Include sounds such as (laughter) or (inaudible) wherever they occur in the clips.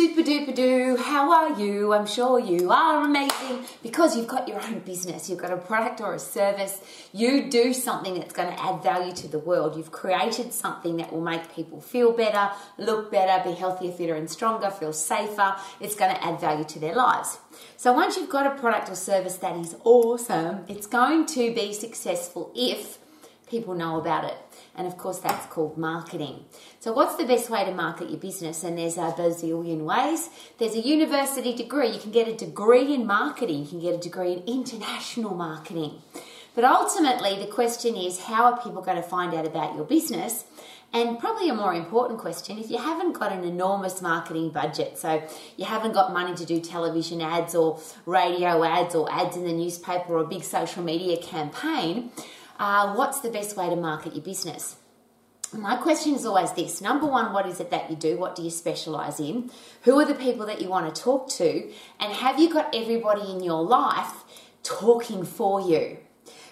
super duper do. How are you? I'm sure you are amazing because you've got your own business. You've got a product or a service. You do something that's going to add value to the world. You've created something that will make people feel better, look better, be healthier, fitter, and stronger, feel safer. It's going to add value to their lives. So once you've got a product or service that is awesome, it's going to be successful if people know about it. And of course, that's called marketing. So, what's the best way to market your business? And there's a bazillion ways. There's a university degree. You can get a degree in marketing, you can get a degree in international marketing. But ultimately, the question is how are people going to find out about your business? And probably a more important question if you haven't got an enormous marketing budget, so you haven't got money to do television ads or radio ads or ads in the newspaper or a big social media campaign, uh, what's the best way to market your business? My question is always this number one, what is it that you do? What do you specialize in? Who are the people that you want to talk to? And have you got everybody in your life talking for you?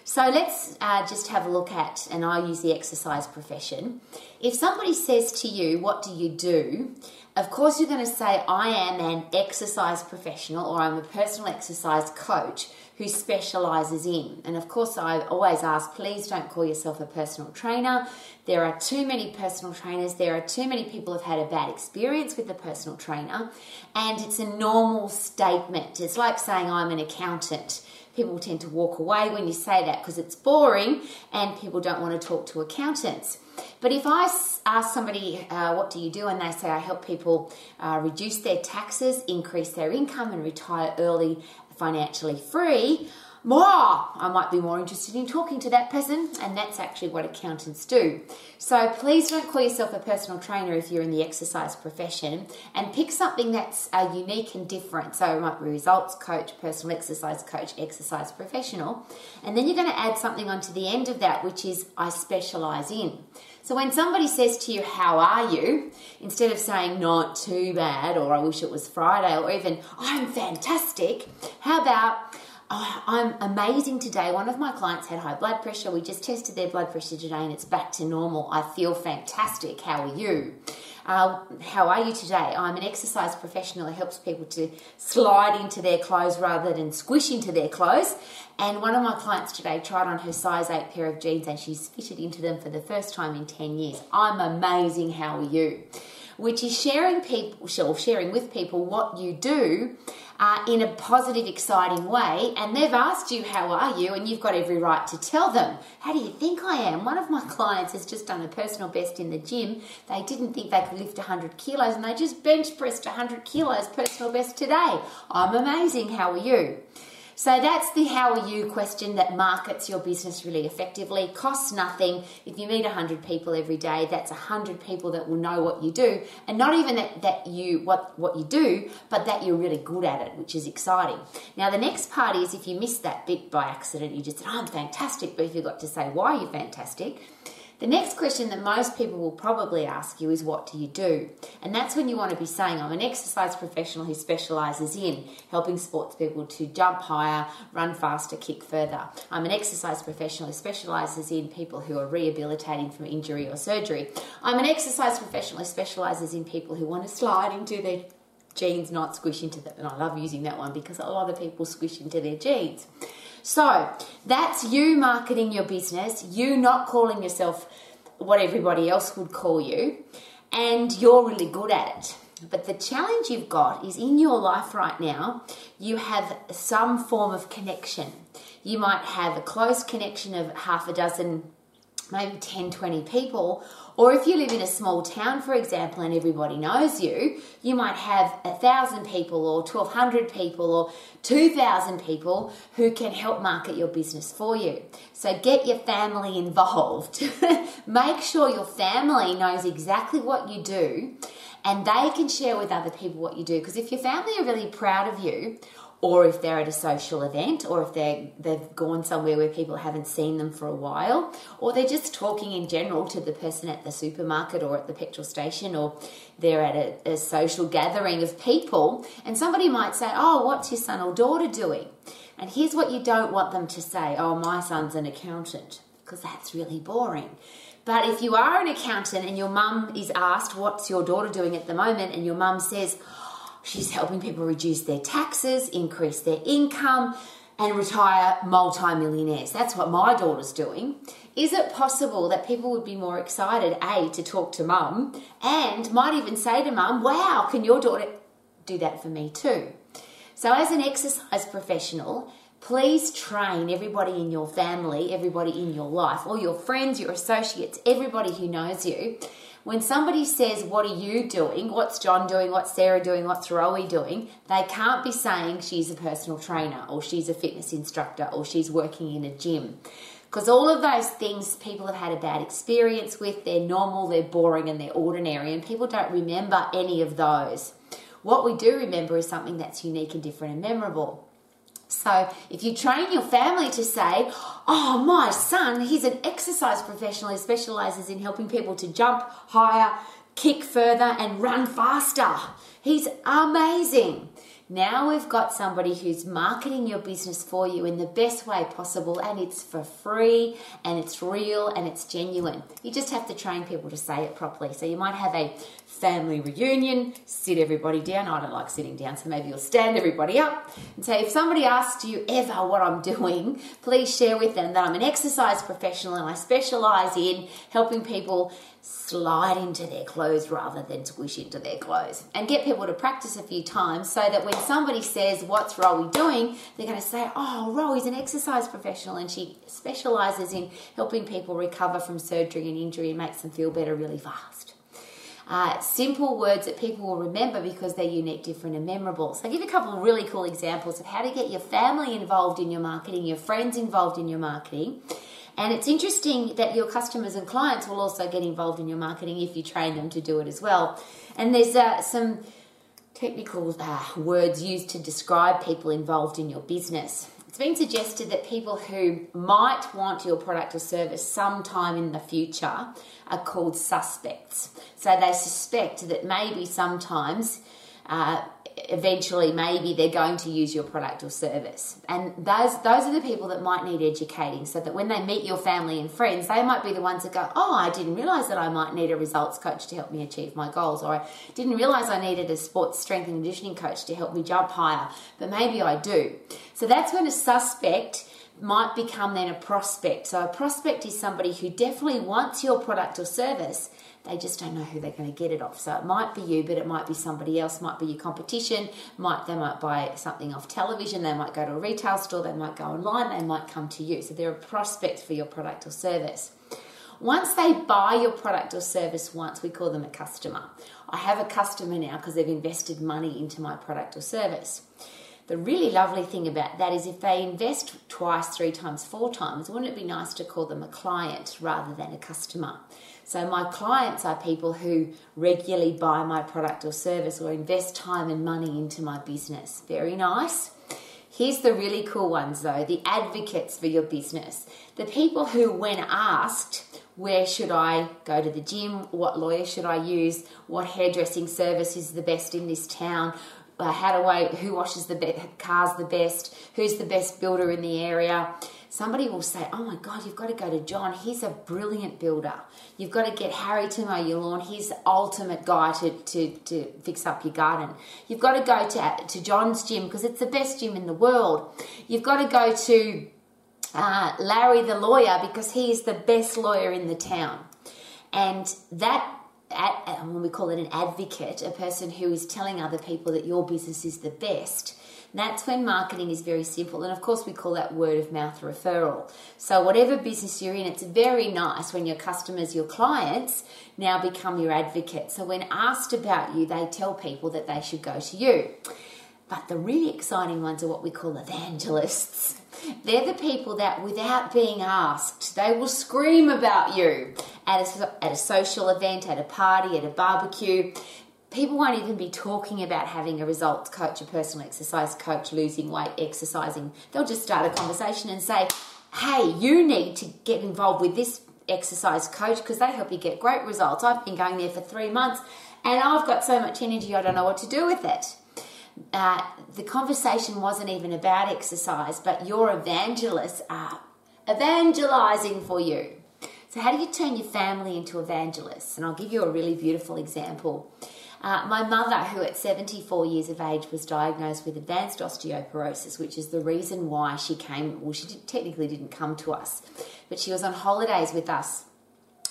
So let's uh, just have a look at, and I use the exercise profession. If somebody says to you, What do you do? Of course, you're going to say, I am an exercise professional or I'm a personal exercise coach who specializes in. And of course, I always ask, please don't call yourself a personal trainer. There are too many personal trainers. There are too many people who've had a bad experience with a personal trainer. And it's a normal statement. It's like saying, I'm an accountant people tend to walk away when you say that because it's boring and people don't want to talk to accountants. But if I ask somebody, uh, what do you do? And they say, I help people uh, reduce their taxes, increase their income, and retire early financially free, more, I might be more interested in talking to that person, and that's actually what accountants do. So please don't call yourself a personal trainer if you're in the exercise profession, and pick something that's uh, unique and different. So it might be results coach, personal exercise coach, exercise professional, and then you're going to add something onto the end of that, which is I specialize in. So when somebody says to you, How are you? instead of saying, Not too bad, or I wish it was Friday, or even, I'm fantastic, how about, oh, I'm amazing today. One of my clients had high blood pressure. We just tested their blood pressure today and it's back to normal. I feel fantastic. How are you? Uh, how are you today? I'm an exercise professional who helps people to slide into their clothes rather than squish into their clothes. And one of my clients today tried on her size 8 pair of jeans and she's fitted into them for the first time in 10 years. I'm amazing. How are you? Which is sharing people, sharing with people what you do uh, in a positive, exciting way, and they've asked you, How are you? and you've got every right to tell them, How do you think I am? One of my clients has just done a personal best in the gym. They didn't think they could lift 100 kilos, and they just bench pressed 100 kilos personal best today. I'm amazing. How are you? So that's the how are you question that markets your business really effectively. Costs nothing. If you meet 100 people every day, that's 100 people that will know what you do. And not even that, that you what what you do, but that you're really good at it, which is exciting. Now the next part is if you missed that bit by accident, you just said, oh, I'm fantastic, but if you got to say why you're fantastic, the next question that most people will probably ask you is, What do you do? And that's when you want to be saying, I'm an exercise professional who specializes in helping sports people to jump higher, run faster, kick further. I'm an exercise professional who specializes in people who are rehabilitating from injury or surgery. I'm an exercise professional who specializes in people who want to slide into their jeans, not squish into them. And I love using that one because a lot of people squish into their jeans. So that's you marketing your business, you not calling yourself what everybody else would call you, and you're really good at it. But the challenge you've got is in your life right now, you have some form of connection. You might have a close connection of half a dozen, maybe 10, 20 people, or if you live in a small town, for example, and everybody knows you, you might have a thousand people or 1200 people or 2000 people who can help market your business for you. So get your family involved. (laughs) Make sure your family knows exactly what you do and they can share with other people what you do. Because if your family are really proud of you, or if they're at a social event, or if they they've gone somewhere where people haven't seen them for a while, or they're just talking in general to the person at the supermarket or at the petrol station, or they're at a, a social gathering of people, and somebody might say, "Oh, what's your son or daughter doing?" And here's what you don't want them to say: "Oh, my son's an accountant," because that's really boring. But if you are an accountant and your mum is asked, What's your daughter doing at the moment? and your mum says, she's helping people reduce their taxes, increase their income, and retire multimillionaires. That's what my daughter's doing. Is it possible that people would be more excited, A, to talk to mum, and might even say to mum, wow, can your daughter do that for me too? So, as an exercise professional, please train everybody in your family, everybody in your life, all your friends, your associates, everybody who knows you. When somebody says, What are you doing? What's John doing? What's Sarah doing? What's Rowie doing? They can't be saying she's a personal trainer or she's a fitness instructor or she's working in a gym. Because all of those things people have had a bad experience with, they're normal, they're boring, and they're ordinary, and people don't remember any of those. What we do remember is something that's unique and different and memorable. So if you train your family to say, oh, my son, he's an exercise professional who specializes in helping people to jump higher, kick further, and run faster. He's amazing. Now we've got somebody who's marketing your business for you in the best way possible, and it's for free, and it's real, and it's genuine. You just have to train people to say it properly. So you might have a family reunion, sit everybody down. I don't like sitting down, so maybe you'll stand everybody up and say, if somebody asks you ever what I'm doing, please share with them that I'm an exercise professional and I specialize in helping people slide into their clothes rather than squish into their clothes. And get people to practice a few times so that when somebody says what's Rowie doing? they're going to say oh Rowie's an exercise professional and she specializes in helping people recover from surgery and injury and makes them feel better really fast uh, simple words that people will remember because they're unique, different, and memorable. So, I'll give you a couple of really cool examples of how to get your family involved in your marketing, your friends involved in your marketing, and it's interesting that your customers and clients will also get involved in your marketing if you train them to do it as well. And there's uh, some technical uh, words used to describe people involved in your business. It's been suggested that people who might want your product or service sometime in the future are called suspects. So they suspect that maybe sometimes uh, eventually maybe they're going to use your product or service. And those those are the people that might need educating so that when they meet your family and friends, they might be the ones that go, "Oh, I didn't realize that I might need a results coach to help me achieve my goals or I didn't realize I needed a sports strength and conditioning coach to help me jump higher, but maybe I do." So that's when a suspect might become then a prospect. So a prospect is somebody who definitely wants your product or service they just don't know who they're going to get it off. So it might be you, but it might be somebody else, might be your competition, might they might buy something off television, they might go to a retail store, they might go online, they might come to you. So they're a prospect for your product or service. Once they buy your product or service once, we call them a customer. I have a customer now because they've invested money into my product or service. The really lovely thing about that is if they invest twice, three times, four times, wouldn't it be nice to call them a client rather than a customer? So, my clients are people who regularly buy my product or service or invest time and money into my business. Very nice. Here's the really cool ones though the advocates for your business. The people who, when asked, where should I go to the gym? What lawyer should I use? What hairdressing service is the best in this town? Uh, how do I, who washes the be- cars the best? Who's the best builder in the area? Somebody will say, Oh my God, you've got to go to John. He's a brilliant builder. You've got to get Harry to mow your lawn. He's the ultimate guy to, to, to fix up your garden. You've got to go to, to John's gym because it's the best gym in the world. You've got to go to uh, Larry the lawyer because he is the best lawyer in the town. And that at, uh, when we call it an advocate, a person who is telling other people that your business is the best, that's when marketing is very simple. And of course, we call that word of mouth referral. So, whatever business you're in, it's very nice when your customers, your clients, now become your advocate. So, when asked about you, they tell people that they should go to you. But the really exciting ones are what we call evangelists. They're the people that, without being asked, they will scream about you at a, at a social event, at a party, at a barbecue people won't even be talking about having a results coach, a personal exercise coach, losing weight, exercising. They'll just start a conversation and say, hey, you need to get involved with this exercise coach because they help you get great results. I've been going there for three months and I've got so much energy, I don't know what to do with it. Uh, the conversation wasn't even about exercise, but your evangelists are evangelizing for you. So, how do you turn your family into evangelists? And I'll give you a really beautiful example. Uh, my mother, who at 74 years of age was diagnosed with advanced osteoporosis, which is the reason why she came, well, she did, technically didn't come to us, but she was on holidays with us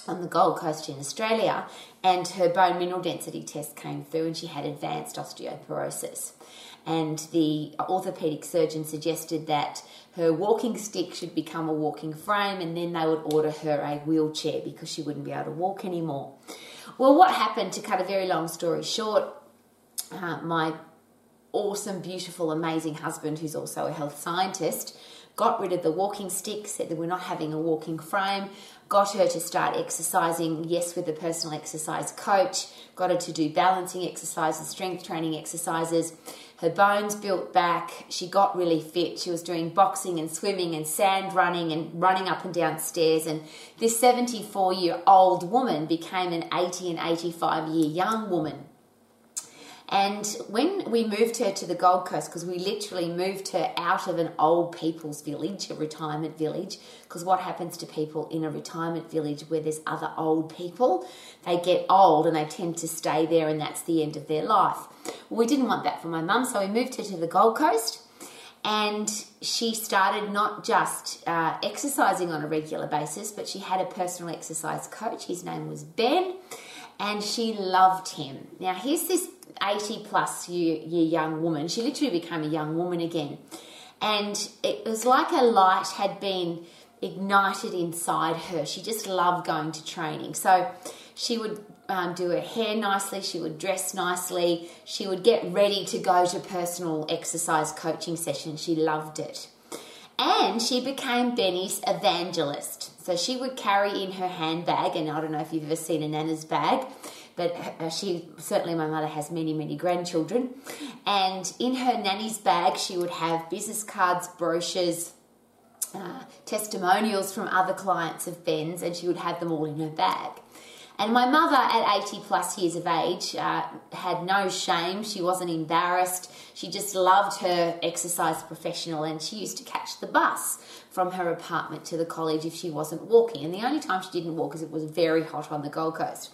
on the Gold Coast in Australia, and her bone mineral density test came through, and she had advanced osteoporosis. And the orthopedic surgeon suggested that her walking stick should become a walking frame, and then they would order her a wheelchair because she wouldn't be able to walk anymore. Well, what happened, to cut a very long story short, uh, my awesome, beautiful, amazing husband, who's also a health scientist, got rid of the walking stick, said that we're not having a walking frame, got her to start exercising, yes, with a personal exercise coach, got her to do balancing exercises, strength training exercises. Her bones built back. She got really fit. She was doing boxing and swimming and sand running and running up and down stairs. And this 74 year old woman became an 80 and 85 year young woman. And when we moved her to the Gold Coast, because we literally moved her out of an old people's village, a retirement village, because what happens to people in a retirement village where there's other old people? They get old and they tend to stay there, and that's the end of their life. Well, we didn't want that for my mum, so we moved her to the Gold Coast. And she started not just uh, exercising on a regular basis, but she had a personal exercise coach. His name was Ben, and she loved him. Now, here's this 80 plus year, year young woman. She literally became a young woman again. And it was like a light had been ignited inside her. She just loved going to training. So she would um, do her hair nicely, she would dress nicely, she would get ready to go to personal exercise coaching sessions. She loved it. And she became Benny's evangelist. So she would carry in her handbag, and I don't know if you've ever seen a Nana's bag, but uh, she certainly my mother has many many grandchildren. And in her nanny's bag she would have business cards brochures uh, testimonials from other clients of ben's and she would have them all in her bag. And my mother at 80 plus years of age uh, had no shame. She wasn't embarrassed. She just loved her exercise professional and she used to catch the bus from her apartment to the college if she wasn't walking. And the only time she didn't walk is it was very hot on the gold coast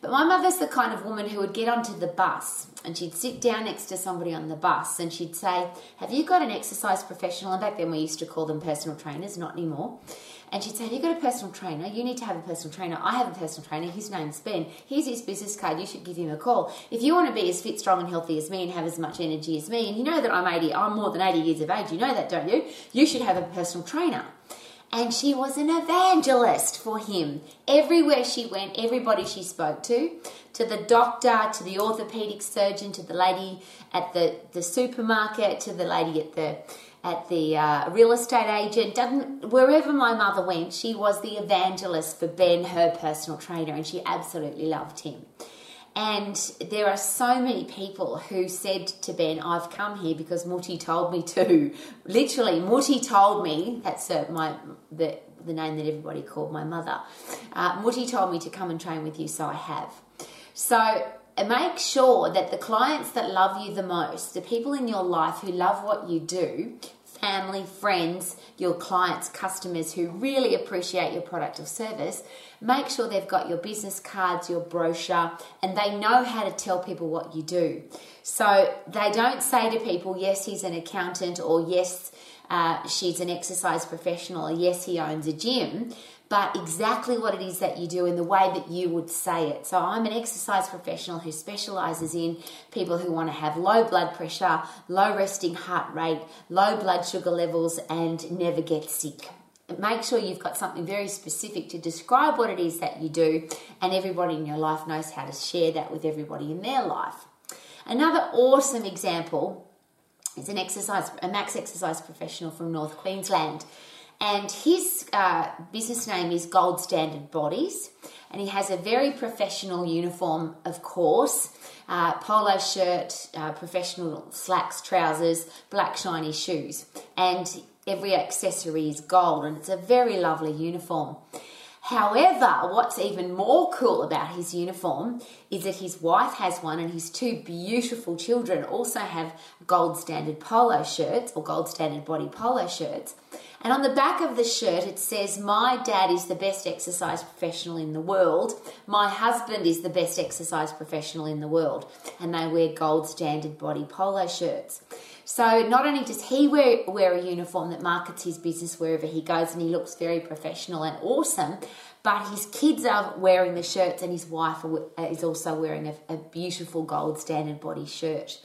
but my mother's the kind of woman who would get onto the bus and she'd sit down next to somebody on the bus and she'd say, Have you got an exercise professional? And back then we used to call them personal trainers, not anymore. And she'd say, Have you got a personal trainer? You need to have a personal trainer. I have a personal trainer. His name's Ben. Here's his business card. You should give him a call. If you want to be as fit, strong, and healthy as me and have as much energy as me, and you know that I'm 80, I'm more than 80 years of age, you know that, don't you? You should have a personal trainer and she was an evangelist for him. Everywhere she went, everybody she spoke to, to the doctor, to the orthopedic surgeon, to the lady at the, the supermarket, to the lady at the at the uh, real estate agent, doesn't wherever my mother went, she was the evangelist for Ben, her personal trainer, and she absolutely loved him. And there are so many people who said to Ben, I've come here because Mutti told me to. (laughs) Literally, Mutti told me, that's uh, my the, the name that everybody called my mother. Uh, Mutti told me to come and train with you, so I have. So make sure that the clients that love you the most, the people in your life who love what you do, family, friends, your clients, customers who really appreciate your product or service, make sure they've got your business cards, your brochure, and they know how to tell people what you do. So they don't say to people, yes, he's an accountant, or yes, uh, she's an exercise professional, or yes, he owns a gym but exactly what it is that you do in the way that you would say it. So I'm an exercise professional who specializes in people who want to have low blood pressure, low resting heart rate, low blood sugar levels, and never get sick. Make sure you've got something very specific to describe what it is that you do, and everybody in your life knows how to share that with everybody in their life. Another awesome example is an exercise, a max exercise professional from North Queensland and his uh, business name is Gold Standard Bodies, and he has a very professional uniform, of course. Uh, polo shirt, uh, professional slacks, trousers, black shiny shoes, and every accessory is gold, and it's a very lovely uniform. However, what's even more cool about his uniform is that his wife has one and his two beautiful children also have gold standard polo shirts or gold standard body polo shirts. And on the back of the shirt, it says, My dad is the best exercise professional in the world. My husband is the best exercise professional in the world. And they wear gold standard body polo shirts. So not only does he wear, wear a uniform that markets his business wherever he goes and he looks very professional and awesome, but his kids are wearing the shirts and his wife uh, is also wearing a, a beautiful gold standard body shirt.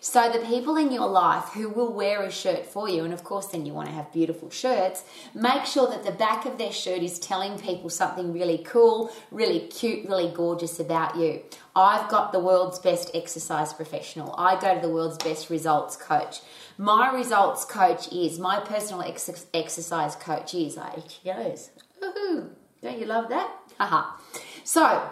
So the people in your life who will wear a shirt for you, and of course then you want to have beautiful shirts, make sure that the back of their shirt is telling people something really cool, really cute, really gorgeous about you. I've got the world's best exercise professional. I go to the world's best results coach. My results coach is, my personal ex- exercise coach is, like, he goes, Woohoo! Don't you love that? Haha. so,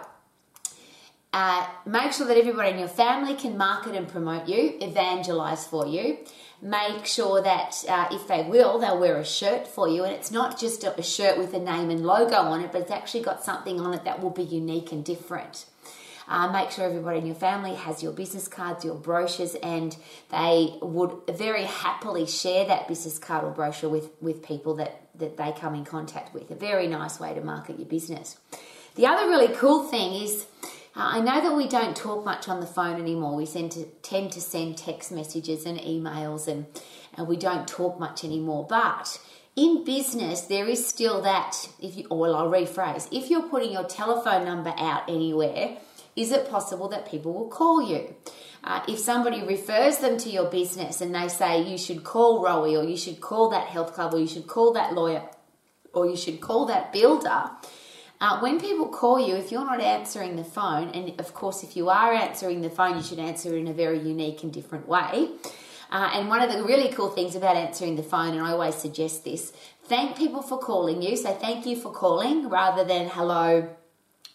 uh, make sure that everybody in your family can market and promote you, evangelize for you. Make sure that uh, if they will, they'll wear a shirt for you. And it's not just a, shirt with a name and logo on it, but it's actually got something on it that will be unique and different. Uh, make sure everybody in your family has your business cards, your brochures, and they would very happily share that business card or brochure with, with people that, that they come in contact with. A very nice way to market your business. The other really cool thing is I know that we don't talk much on the phone anymore. We to, tend to send text messages and emails, and, and we don't talk much anymore. But in business, there is still that. If you, well, I'll rephrase: if you're putting your telephone number out anywhere, is it possible that people will call you? Uh, if somebody refers them to your business and they say you should call Rowie or you should call that health club or you should call that lawyer or you should call that builder, uh, when people call you, if you're not answering the phone, and of course, if you are answering the phone, you should answer in a very unique and different way. Uh, and one of the really cool things about answering the phone, and I always suggest this, thank people for calling you. So thank you for calling rather than hello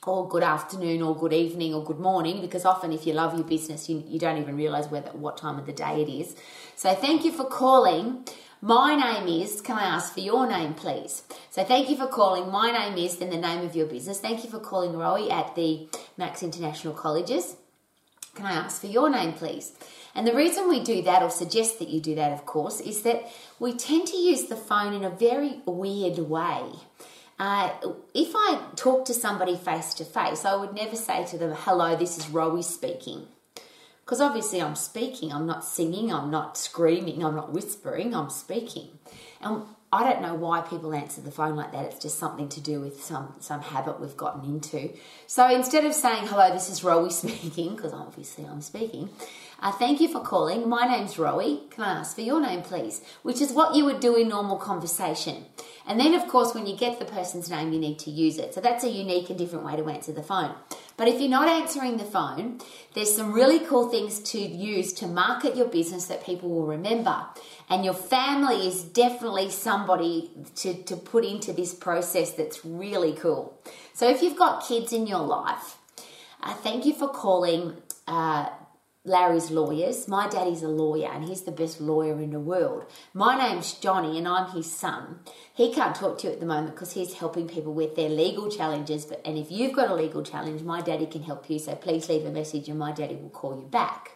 or good afternoon or good evening or good morning because often if you love your business you, you don't even realize whether what time of the day it is so thank you for calling my name is, can I ask for your name, please? So thank you for calling. My name is, then the name of your business. Thank you for calling Rowie at the Max International Colleges. Can I ask for your name, please? And the reason we do that, or suggest that you do that, of course, is that we tend to use the phone in a very weird way. Uh, if I talk to somebody face to face, I would never say to them, Hello, this is Rowie speaking. Because obviously I'm speaking, I'm not singing, I'm not screaming, I'm not whispering, I'm speaking. And I don't know why people answer the phone like that. It's just something to do with some some habit we've gotten into. So instead of saying hello, this is Rowie (laughs) speaking, because obviously I'm speaking. Uh, thank you for calling. My name's Rowie. Can I ask for your name, please? Which is what you would do in normal conversation. And then, of course, when you get the person's name, you need to use it. So that's a unique and different way to answer the phone. But if you're not answering the phone, there's some really cool things to use to market your business that people will remember. And your family is definitely somebody to, to put into this process that's really cool. So if you've got kids in your life, uh, thank you for calling uh, Larry's lawyers. My daddy's a lawyer and he's the best lawyer in the world. My name's Johnny and I'm his son. He can't talk to you at the moment because he's helping people with their legal challenges. But and if you've got a legal challenge, my daddy can help you. So please leave a message and my daddy will call you back.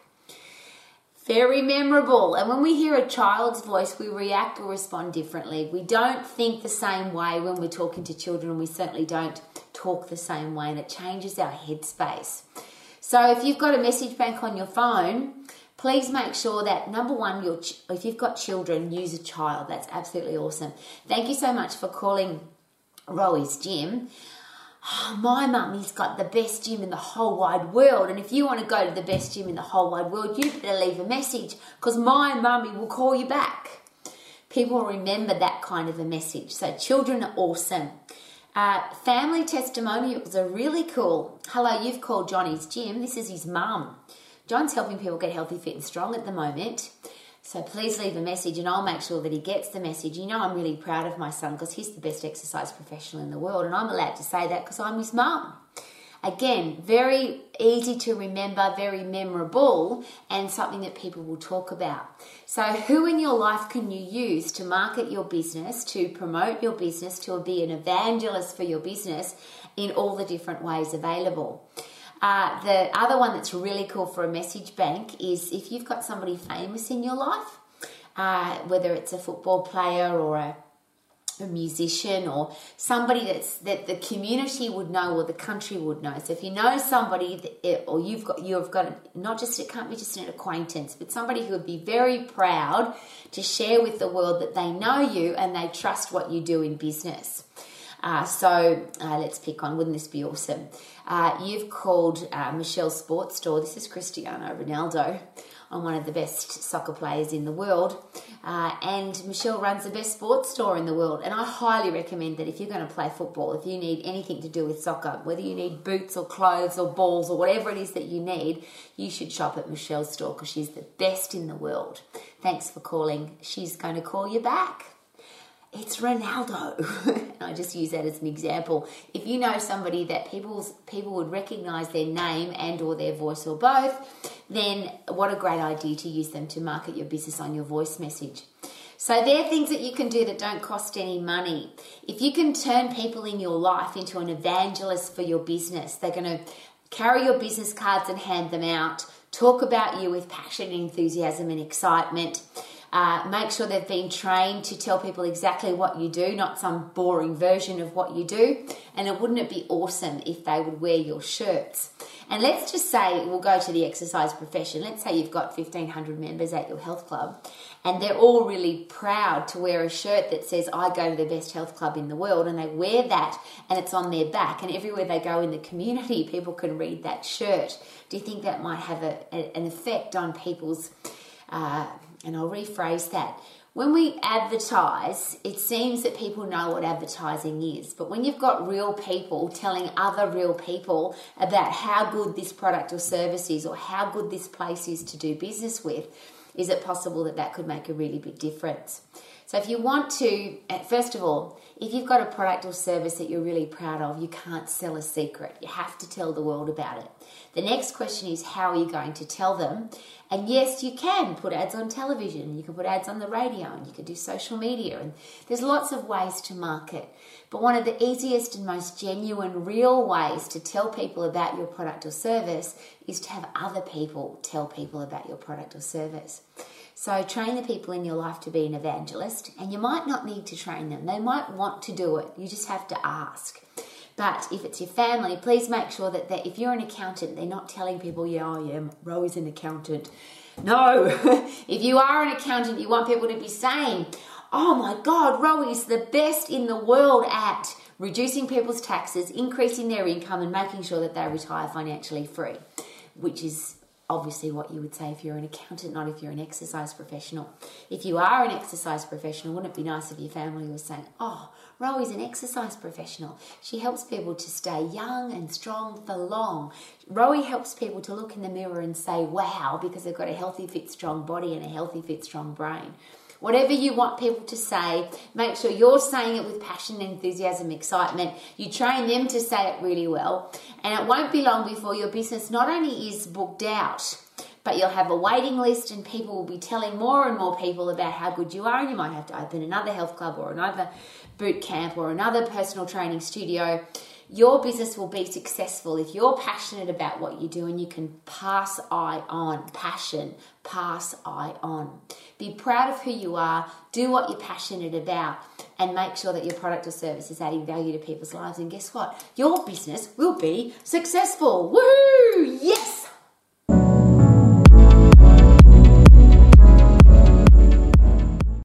Very memorable. And when we hear a child's voice, we react or respond differently. We don't think the same way when we're talking to children, and we certainly don't talk the same way, and it changes our headspace. So if you've got a message bank on your phone, please make sure that number one, your if you've got children, use a child. That's absolutely awesome. Thank you so much for calling Rowie's Gym. (sighs) My mummy's got the best gym in the whole wide world, and if you want to go to the best gym in the whole wide world, you better leave a message because my mummy will call you back. People remember that kind of a message. So, children are awesome. Uh, family testimonials are really cool. Hello, you've called Johnny's gym. This is his mum. John's helping people get healthy, fit, and strong at the moment. So please leave a message and I'll make sure that he gets the message. You know, I'm really proud of my son because he's the best exercise professional in the world, and I'm allowed to say that because I'm his mum. Again, very easy to remember, very memorable, and something that people will talk about. So, who in your life can you use to market your business, to promote your business, to be an evangelist for your business in all the different ways available? Uh, the other one that's really cool for a message bank is if you've got somebody famous in your life, uh, whether it's a football player or a a musician or somebody that's that the community would know or the country would know. So if you know somebody that, or you've got you've got not just it can't be just an acquaintance, but somebody who would be very proud to share with the world that they know you and they trust what you do in business. Uh, so uh, let's pick on. Wouldn't this be awesome? Uh, you've called uh, Michelle Sports Store. This is Cristiano Ronaldo. I'm one of the best soccer players in the world. Uh, and Michelle runs the best sports store in the world. And I highly recommend that if you're going to play football, if you need anything to do with soccer, whether you need boots or clothes or balls or whatever it is that you need, you should shop at Michelle's store because she's the best in the world. Thanks for calling. She's going to call you back it's Ronaldo. (laughs) I just use that as an example. If you know somebody that people's people would recognize their name and or their voice or both, then what a great idea to use them to market your business on your voice message. So there are things that you can do that don't cost any money. If you can turn people in your life into an evangelist for your business, they're going to carry your business cards and hand them out, talk about you with passion, enthusiasm, and excitement uh, make sure they've been trained to tell people exactly what you do, not some boring version of what you do. And it wouldn't it be awesome if they would wear your shirts? And let's just say we'll go to the exercise profession. Let's say you've got 1500 members at your health club and they're all really proud to wear a shirt that says I go to the best health club in the world and they wear that and it's on their back and everywhere they go in the community (laughs) people can read that shirt. Do you think that might have a, a, an effect on people's uh, and I'll rephrase that. When we advertise, it seems that people know what advertising is. But when you've got real people telling other real people about how good this product or service is or how good this place is to do business with, is it possible that that could make a really big difference? So, if you want to, uh, first of all, if you've got a product or service that you're really proud of, you can't sell a secret. You have to tell the world about it. The next question is how are you going to tell them? And yes, you can put ads on television, you can put ads on the radio, and you can do social media, and there's lots of ways to market. But one of the easiest and most genuine, real ways to tell people about your product or service is to have other people tell people about your product or service. So train the people in your life to be an evangelist, and you might not need to train them. They might want to do it. You just have to ask. But if it's your family, please make sure that if you're an accountant, they're not telling people, yeah, I am, Roe's an accountant. No, (laughs) if you are an accountant, you want people to be saying, oh my God, Roe is the best in the world at reducing people's taxes, increasing their income, and making sure that they retire financially free, which is obviously what you would say if you're an accountant, not if you're an exercise professional. If you are an exercise professional, wouldn't it be nice if your family was saying, Oh, Roe is an exercise professional. She helps people to stay young and strong for long. Roe helps people to look in the mirror and say, Wow, because they've got a healthy, fit, strong body and a healthy, fit, strong brain. Whatever you want people to say, make sure you're saying it with passion, enthusiasm, excitement. You train them to say it really well. And it won't be long before your business not only is booked out, but you'll have a waiting list and people will be telling more and more people about how good you are and you might have to open another health club or another boot camp or another personal training studio your business will be successful if you're passionate about what you do and you can pass I on. Passion, pass I on. Be proud of who you are, do what you're passionate about, and make sure that your product or service is adding value to people's lives. And guess what? Your business will be successful. Woohoo! Yes!